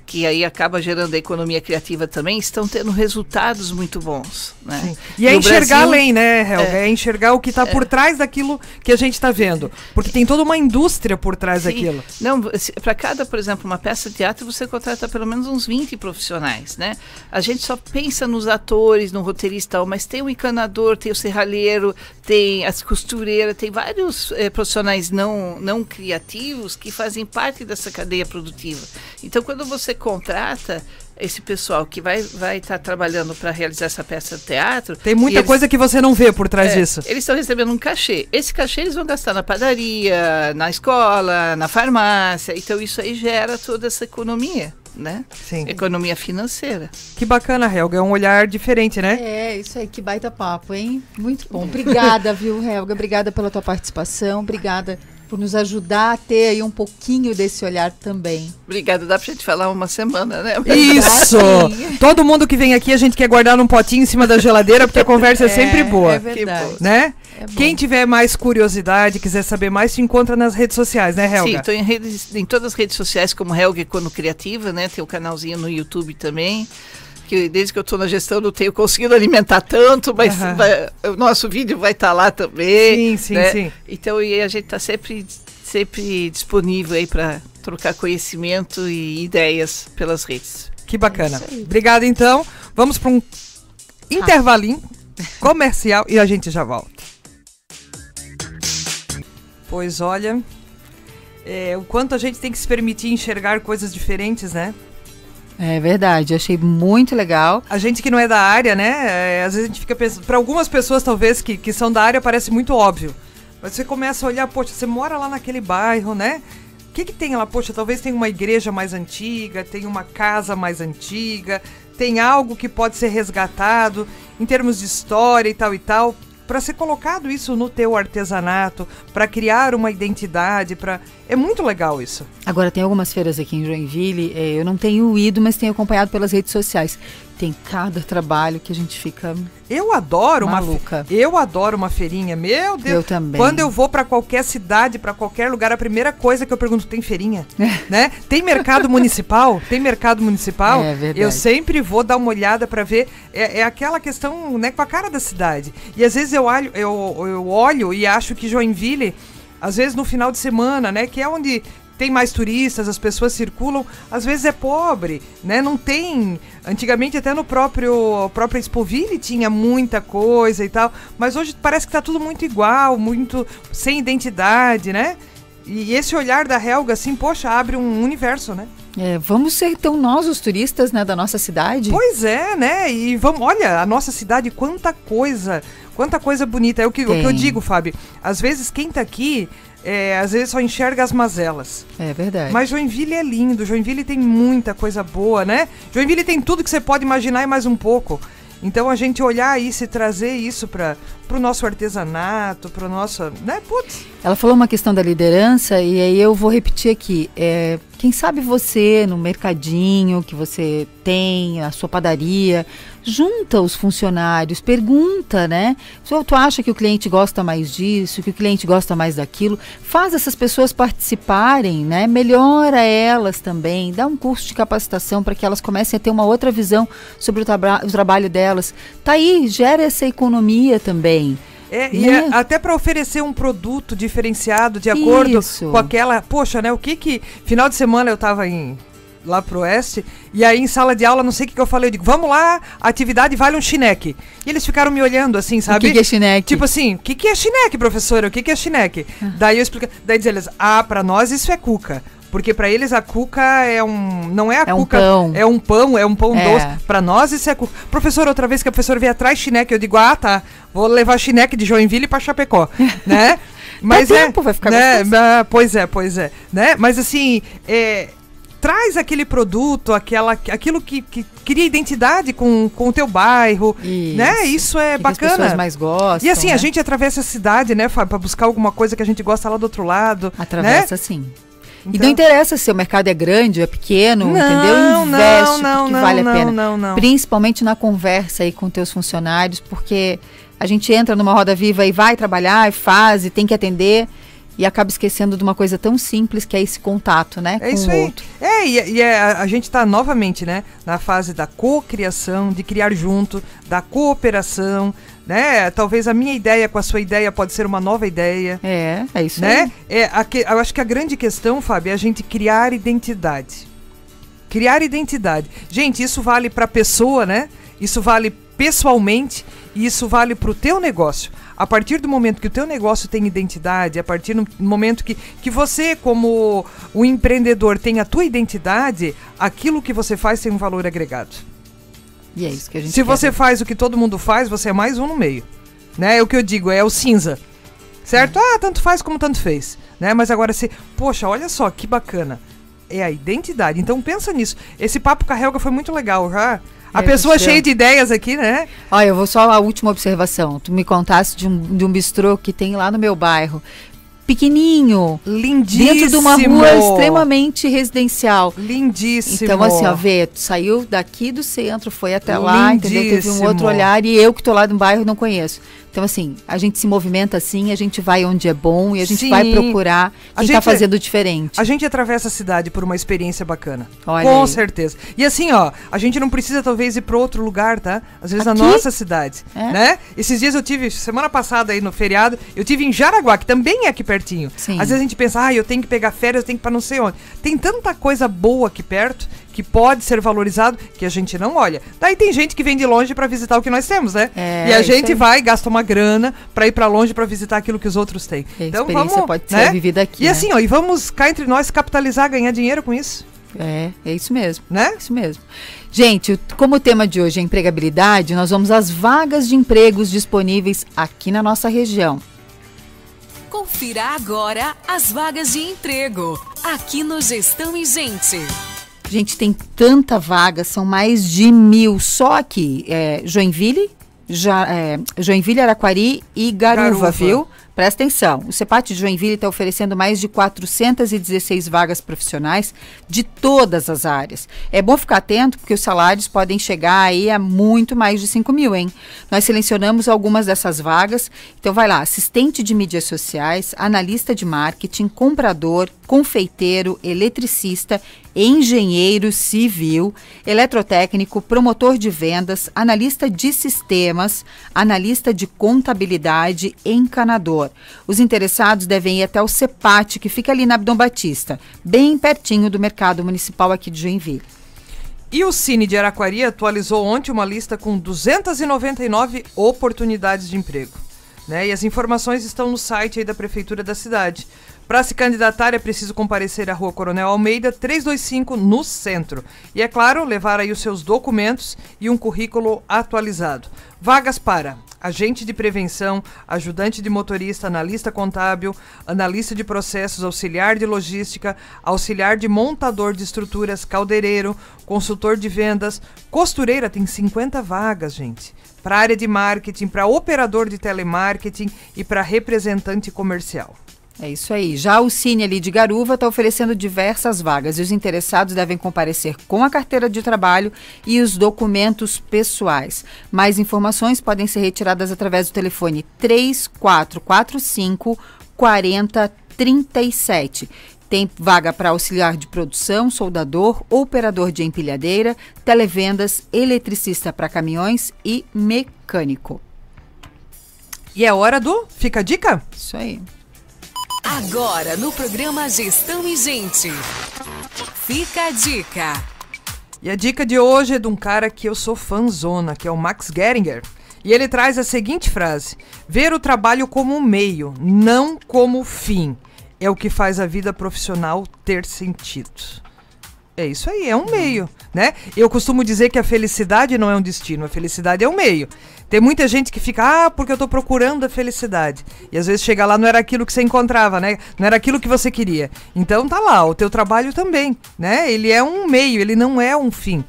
que aí acaba gerando a economia criativa também, estão tendo resultados muito bons. Né? E é enxergar Brasil, além, né, Helga? É, é enxergar o que está é, por trás daquilo que a gente está vendo. Porque tem toda uma indústria por trás sim. daquilo. Não, para cada, por exemplo, uma peça de teatro, você contrata pelo menos uns 20 profissionais, né? A gente só pensa nos atores, no roteirista, mas tem o encanador, tem o serralheiro, tem as costureiras, tem vários eh, profissionais não, não criativos que fazem parte dessa cadeia produtiva. Então, quando você contrata esse pessoal que vai estar vai tá trabalhando para realizar essa peça de teatro. Tem muita eles, coisa que você não vê por trás é, disso. Eles estão recebendo um cachê. Esse cachê eles vão gastar na padaria, na escola, na farmácia. Então isso aí gera toda essa economia. Né? Sim. Economia financeira. Que bacana, Helga. É um olhar diferente, né? É, isso aí, que baita papo, hein? Muito bom. Obrigada, viu, Helga? Obrigada pela tua participação. Obrigada por nos ajudar a ter aí um pouquinho desse olhar também. Obrigada, dá pra gente falar uma semana, né? Isso! Todo mundo que vem aqui a gente quer guardar num potinho em cima da geladeira porque a conversa é, é sempre boa. É verdade. Né? É Quem tiver mais curiosidade, quiser saber mais, se encontra nas redes sociais, né, Helga? Sim, estou em, redes, em todas as redes sociais como Helga Econo Criativa, né? Tem o um canalzinho no YouTube também que desde que eu estou na gestão não tenho conseguido alimentar tanto, mas uhum. vai, o nosso vídeo vai estar tá lá também. Sim, sim, né? sim. Então e a gente está sempre, sempre disponível aí para trocar conhecimento e ideias pelas redes. Que bacana. É Obrigada, então. Vamos para um intervalinho comercial e a gente já volta. Pois olha, é, o quanto a gente tem que se permitir enxergar coisas diferentes, né? É verdade, achei muito legal. A gente que não é da área, né? É, às vezes a gente fica pensando. Para algumas pessoas, talvez, que, que são da área, parece muito óbvio. Mas você começa a olhar, poxa, você mora lá naquele bairro, né? O que, que tem lá? Poxa, talvez tenha uma igreja mais antiga, tem uma casa mais antiga, tem algo que pode ser resgatado em termos de história e tal e tal para ser colocado isso no teu artesanato, para criar uma identidade, para é muito legal isso. Agora tem algumas feiras aqui em Joinville, é, eu não tenho ido, mas tenho acompanhado pelas redes sociais. Tem cada trabalho que a gente fica Eu adoro maluca. uma Eu adoro uma feirinha, meu Deus. Eu também. Quando eu vou para qualquer cidade, para qualquer lugar, a primeira coisa que eu pergunto, tem feirinha? né? Tem mercado municipal? Tem mercado municipal? É verdade. Eu sempre vou dar uma olhada para ver é, é, aquela questão, né, com a cara da cidade. E às vezes eu olho, eu, eu olho e acho que Joinville às vezes no final de semana, né? Que é onde tem mais turistas, as pessoas circulam, às vezes é pobre, né? Não tem. Antigamente até no próprio próprio Expoville tinha muita coisa e tal, mas hoje parece que tá tudo muito igual, muito sem identidade, né? E esse olhar da Helga, assim, poxa, abre um universo, né? É, vamos ser então nós os turistas, né, da nossa cidade? Pois é, né? E vamos, olha, a nossa cidade, quanta coisa, quanta coisa bonita. É o que, o que eu digo, Fábio. Às vezes quem tá aqui é, às vezes só enxerga as mazelas. É verdade. Mas Joinville é lindo, Joinville tem muita coisa boa, né? Joinville tem tudo que você pode imaginar e mais um pouco. Então a gente olhar isso e trazer isso para pro nosso artesanato, pro nosso, né? Putz. Ela falou uma questão da liderança e aí eu vou repetir aqui. É, quem sabe você no mercadinho que você tem, a sua padaria, junta os funcionários, pergunta, né? Se tu acha que o cliente gosta mais disso, que o cliente gosta mais daquilo, faz essas pessoas participarem, né? Melhora elas também, dá um curso de capacitação para que elas comecem a ter uma outra visão sobre o, traba o trabalho delas. Tá aí, gera essa economia também. É, e é, até para oferecer um produto diferenciado de acordo Isso. com aquela. Poxa, né? O que que. Final de semana eu tava em. Lá pro oeste, e aí em sala de aula, não sei o que, que eu falei, eu digo, vamos lá, atividade vale um chineque. E eles ficaram me olhando assim, sabe? O que, que é chineque? Tipo assim, o que, que é chineque, professora? O que, que é chineque? Ah. Daí eu explico, daí diz eles, ah, pra nós isso é cuca. Porque para eles a cuca é um. Não é a é cuca. Um pão. É um pão, é um pão é. doce. Para nós isso é cuca. Professor, outra vez que a professora veio atrás chineque, eu digo, ah, tá. Vou levar chineque de Joinville para Chapecó. né? Mas é. Tempo, vai ficar né? Pois é, pois é. Né? Mas assim. É, traz aquele produto, aquela, aquilo que, que cria identidade com, com o teu bairro, Isso. né? Isso é que bacana. Que as pessoas mais gostam. E assim, né? a gente atravessa a cidade, né, Fábio, para buscar alguma coisa que a gente gosta lá do outro lado. Atravessa né? sim. Então... E não interessa se o mercado é grande, é pequeno, não, entendeu? Investe não, não, porque não, vale não, a pena. Não, não, Principalmente na conversa aí com teus funcionários, porque a gente entra numa roda viva e vai trabalhar, e faz, e tem que atender e acaba esquecendo de uma coisa tão simples que é esse contato, né? É isso aí. Outro. É, e, e é, a, a, gente está novamente, né, na fase da cocriação, de criar junto, da cooperação, né? Talvez a minha ideia com a sua ideia pode ser uma nova ideia. É, é isso né? aí. É, a, eu acho que a grande questão, Fábio, é a gente criar identidade. Criar identidade. Gente, isso vale para a pessoa, né? Isso vale pessoalmente e isso vale para o teu negócio. A partir do momento que o teu negócio tem identidade, a partir do momento que, que você, como o empreendedor, tem a tua identidade, aquilo que você faz tem um valor agregado. E é isso que a gente Se você faz o que todo mundo faz, você é mais um no meio. Né? É o que eu digo, é o cinza. Certo? É. Ah, tanto faz como tanto fez. Né? Mas agora se. Poxa, olha só que bacana. É a identidade. Então pensa nisso. Esse papo com a Helga foi muito legal, já. A é, pessoa cheia de ideias aqui, né? Olha, eu vou só a última observação. Tu me contasse de um, de um bistrô que tem lá no meu bairro pequenininho, lindíssimo, dentro de uma rua extremamente residencial. Lindíssimo. Então assim, ó, vê, tu saiu daqui do centro, foi até lá, entendeu? Teve um outro olhar e eu que tô lá no bairro não conheço. Então, assim, a gente se movimenta assim, a gente vai onde é bom e a gente Sim. vai procurar quem está fazendo diferente. A gente atravessa a cidade por uma experiência bacana. Olha Com aí. certeza. E assim, ó, a gente não precisa talvez ir para outro lugar, tá? Às vezes Aqui? na nossa cidade, é? né? Esses dias eu tive, semana passada aí no feriado, eu tive em Jaraguá, que também é aqui pertinho. Sim. Às vezes a gente pensa, ah, eu tenho que pegar férias, eu tenho que ir para não sei onde. Tem tanta coisa boa aqui perto que pode ser valorizado, que a gente não olha. Daí tem gente que vem de longe para visitar o que nós temos, né? É, e a gente vai, gasta uma grana para ir para longe para visitar aquilo que os outros têm. A então vamos, pode né? ser vivida aqui. E né? assim, ó, e vamos cá entre nós capitalizar, ganhar dinheiro com isso. É, é isso mesmo. Né? Isso mesmo. Gente, como o tema de hoje é empregabilidade, nós vamos às vagas de empregos disponíveis aqui na nossa região. Confira agora as vagas de emprego aqui no Gestão e Gente. Gente, tem tanta vaga, são mais de mil só aqui. É, Joinville, ja, é, Joinville, Araquari e Garuva, Garuva. viu? Presta atenção, o CEPAT de Joinville está oferecendo mais de 416 vagas profissionais de todas as áreas. É bom ficar atento porque os salários podem chegar aí a muito mais de 5 mil, hein? Nós selecionamos algumas dessas vagas. Então vai lá, assistente de mídias sociais, analista de marketing, comprador, confeiteiro, eletricista, engenheiro civil, eletrotécnico, promotor de vendas, analista de sistemas, analista de contabilidade, encanador. Os interessados devem ir até o CEPAT, que fica ali na Abdom Batista, bem pertinho do mercado municipal aqui de Joinville. E o Cine de Araquari atualizou ontem uma lista com 299 oportunidades de emprego. Né? E as informações estão no site da prefeitura da cidade. Para se candidatar é preciso comparecer à Rua Coronel Almeida 325 no centro. E é claro, levar aí os seus documentos e um currículo atualizado. Vagas para agente de prevenção, ajudante de motorista, analista contábil, analista de processos, auxiliar de logística, auxiliar de montador de estruturas, caldeireiro, consultor de vendas, costureira, tem 50 vagas, gente. Para área de marketing, para operador de telemarketing e para representante comercial. É isso aí. Já o Cine ali de Garuva está oferecendo diversas vagas e os interessados devem comparecer com a carteira de trabalho e os documentos pessoais. Mais informações podem ser retiradas através do telefone 3445 4037. Tem vaga para auxiliar de produção, soldador, operador de empilhadeira, televendas, eletricista para caminhões e mecânico. E é hora do Fica a Dica? Isso aí. Agora no programa Gestão e Gente. Fica a dica. E a dica de hoje é de um cara que eu sou fãzona, que é o Max Geringer. E ele traz a seguinte frase: Ver o trabalho como um meio, não como fim, é o que faz a vida profissional ter sentido. É isso aí, é um meio, né? Eu costumo dizer que a felicidade não é um destino, a felicidade é um meio. Tem muita gente que fica, ah, porque eu tô procurando a felicidade. E às vezes chega lá não era aquilo que você encontrava, né? Não era aquilo que você queria. Então tá lá, o teu trabalho também, né? Ele é um meio, ele não é um fim.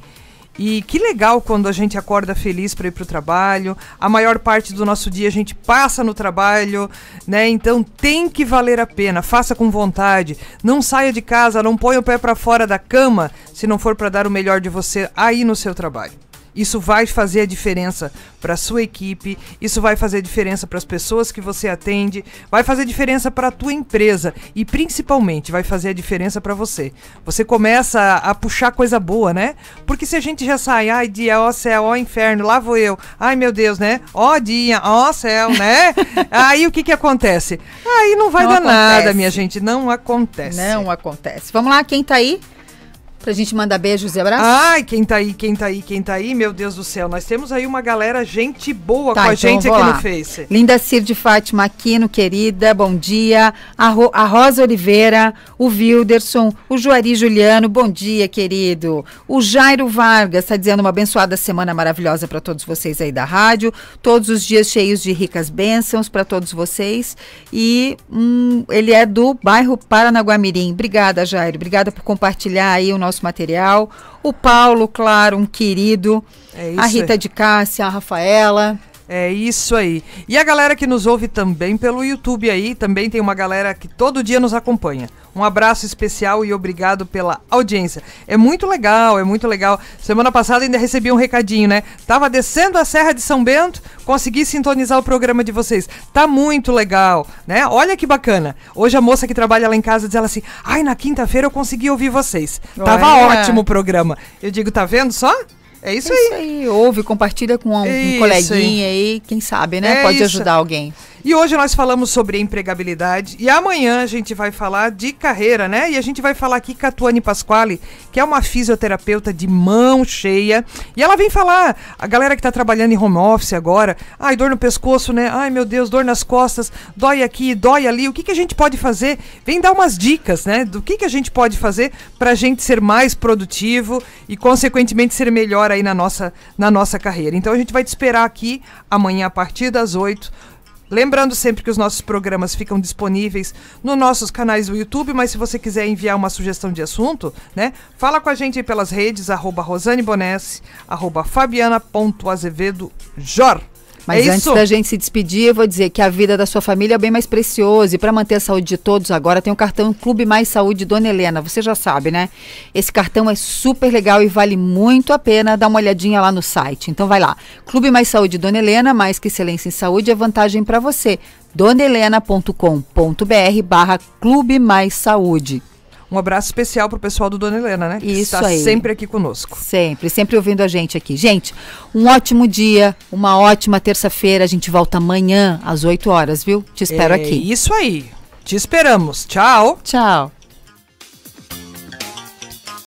E que legal quando a gente acorda feliz para ir para o trabalho. A maior parte do nosso dia a gente passa no trabalho, né? Então tem que valer a pena. Faça com vontade. Não saia de casa, não ponha o pé para fora da cama se não for para dar o melhor de você aí no seu trabalho. Isso vai fazer a diferença para sua equipe, isso vai fazer diferença para as pessoas que você atende, vai fazer diferença para a tua empresa e principalmente vai fazer a diferença para você. Você começa a, a, puxar coisa boa, né? Porque se a gente já sai, ai dia, ó céu, ó inferno, lá vou eu, ai meu Deus, né? Ó dia, ó céu, né? Aí o que que acontece? Aí não vai não dar acontece. nada, minha gente, não acontece. Não acontece. Vamos lá, quem tá aí? Pra gente mandar beijos e abraços? Ai, quem tá aí, quem tá aí, quem tá aí, meu Deus do céu. Nós temos aí uma galera, gente boa tá, com a então gente aqui lá. no Face. Linda Cir de Fátima Aquino, querida, bom dia. A, Ro a Rosa Oliveira, o Wilderson, o Juari Juliano, bom dia, querido. O Jairo Vargas está dizendo uma abençoada semana maravilhosa para todos vocês aí da rádio. Todos os dias cheios de ricas bênçãos para todos vocês. E hum, ele é do bairro Paranaguamirim. Obrigada, Jairo. Obrigada por compartilhar aí o nosso nosso material. O Paulo, claro, um querido. É a Rita de Cássia, a Rafaela. É isso aí. E a galera que nos ouve também pelo YouTube aí, também tem uma galera que todo dia nos acompanha. Um abraço especial e obrigado pela audiência. É muito legal, é muito legal. Semana passada ainda recebi um recadinho, né? Tava descendo a Serra de São Bento, consegui sintonizar o programa de vocês. Tá muito legal, né? Olha que bacana. Hoje a moça que trabalha lá em casa diz ela assim: "Ai, na quinta-feira eu consegui ouvir vocês. Tava ótimo o programa". Eu digo: "Tá vendo só?" É isso, é aí. isso aí. Ouve, compartilha com um, um coleguinha aí. aí. quem sabe, né? É Pode isso. ajudar alguém. E hoje nós falamos sobre empregabilidade e amanhã a gente vai falar de carreira, né? E a gente vai falar aqui com a Tuane Pasquale, que é uma fisioterapeuta de mão cheia. E ela vem falar, a galera que tá trabalhando em home office agora, ai, dor no pescoço, né? Ai, meu Deus, dor nas costas, dói aqui, dói ali. O que, que a gente pode fazer? Vem dar umas dicas, né? Do que, que a gente pode fazer pra gente ser mais produtivo e, consequentemente, ser melhor aí na nossa, na nossa carreira. Então a gente vai te esperar aqui amanhã a partir das 8 Lembrando sempre que os nossos programas ficam disponíveis nos nossos canais do YouTube, mas se você quiser enviar uma sugestão de assunto, né? Fala com a gente pelas redes, arroba Rosane Bonesse, arroba Fabiana.azevedo Jor. Mas é antes isso? da gente se despedir, eu vou dizer que a vida da sua família é bem mais preciosa. E para manter a saúde de todos, agora tem o cartão Clube Mais Saúde Dona Helena. Você já sabe, né? Esse cartão é super legal e vale muito a pena dar uma olhadinha lá no site. Então vai lá. Clube Mais Saúde Dona Helena, mais que excelência em saúde, é vantagem para você. donahelena.com.br barra Clube Mais Saúde. Um abraço especial pro pessoal do Dona Helena, né? Isso está aí. sempre aqui conosco. Sempre, sempre ouvindo a gente aqui. Gente, um ótimo dia, uma ótima terça-feira. A gente volta amanhã às 8 horas, viu? Te espero é aqui. Isso aí. Te esperamos. Tchau. Tchau.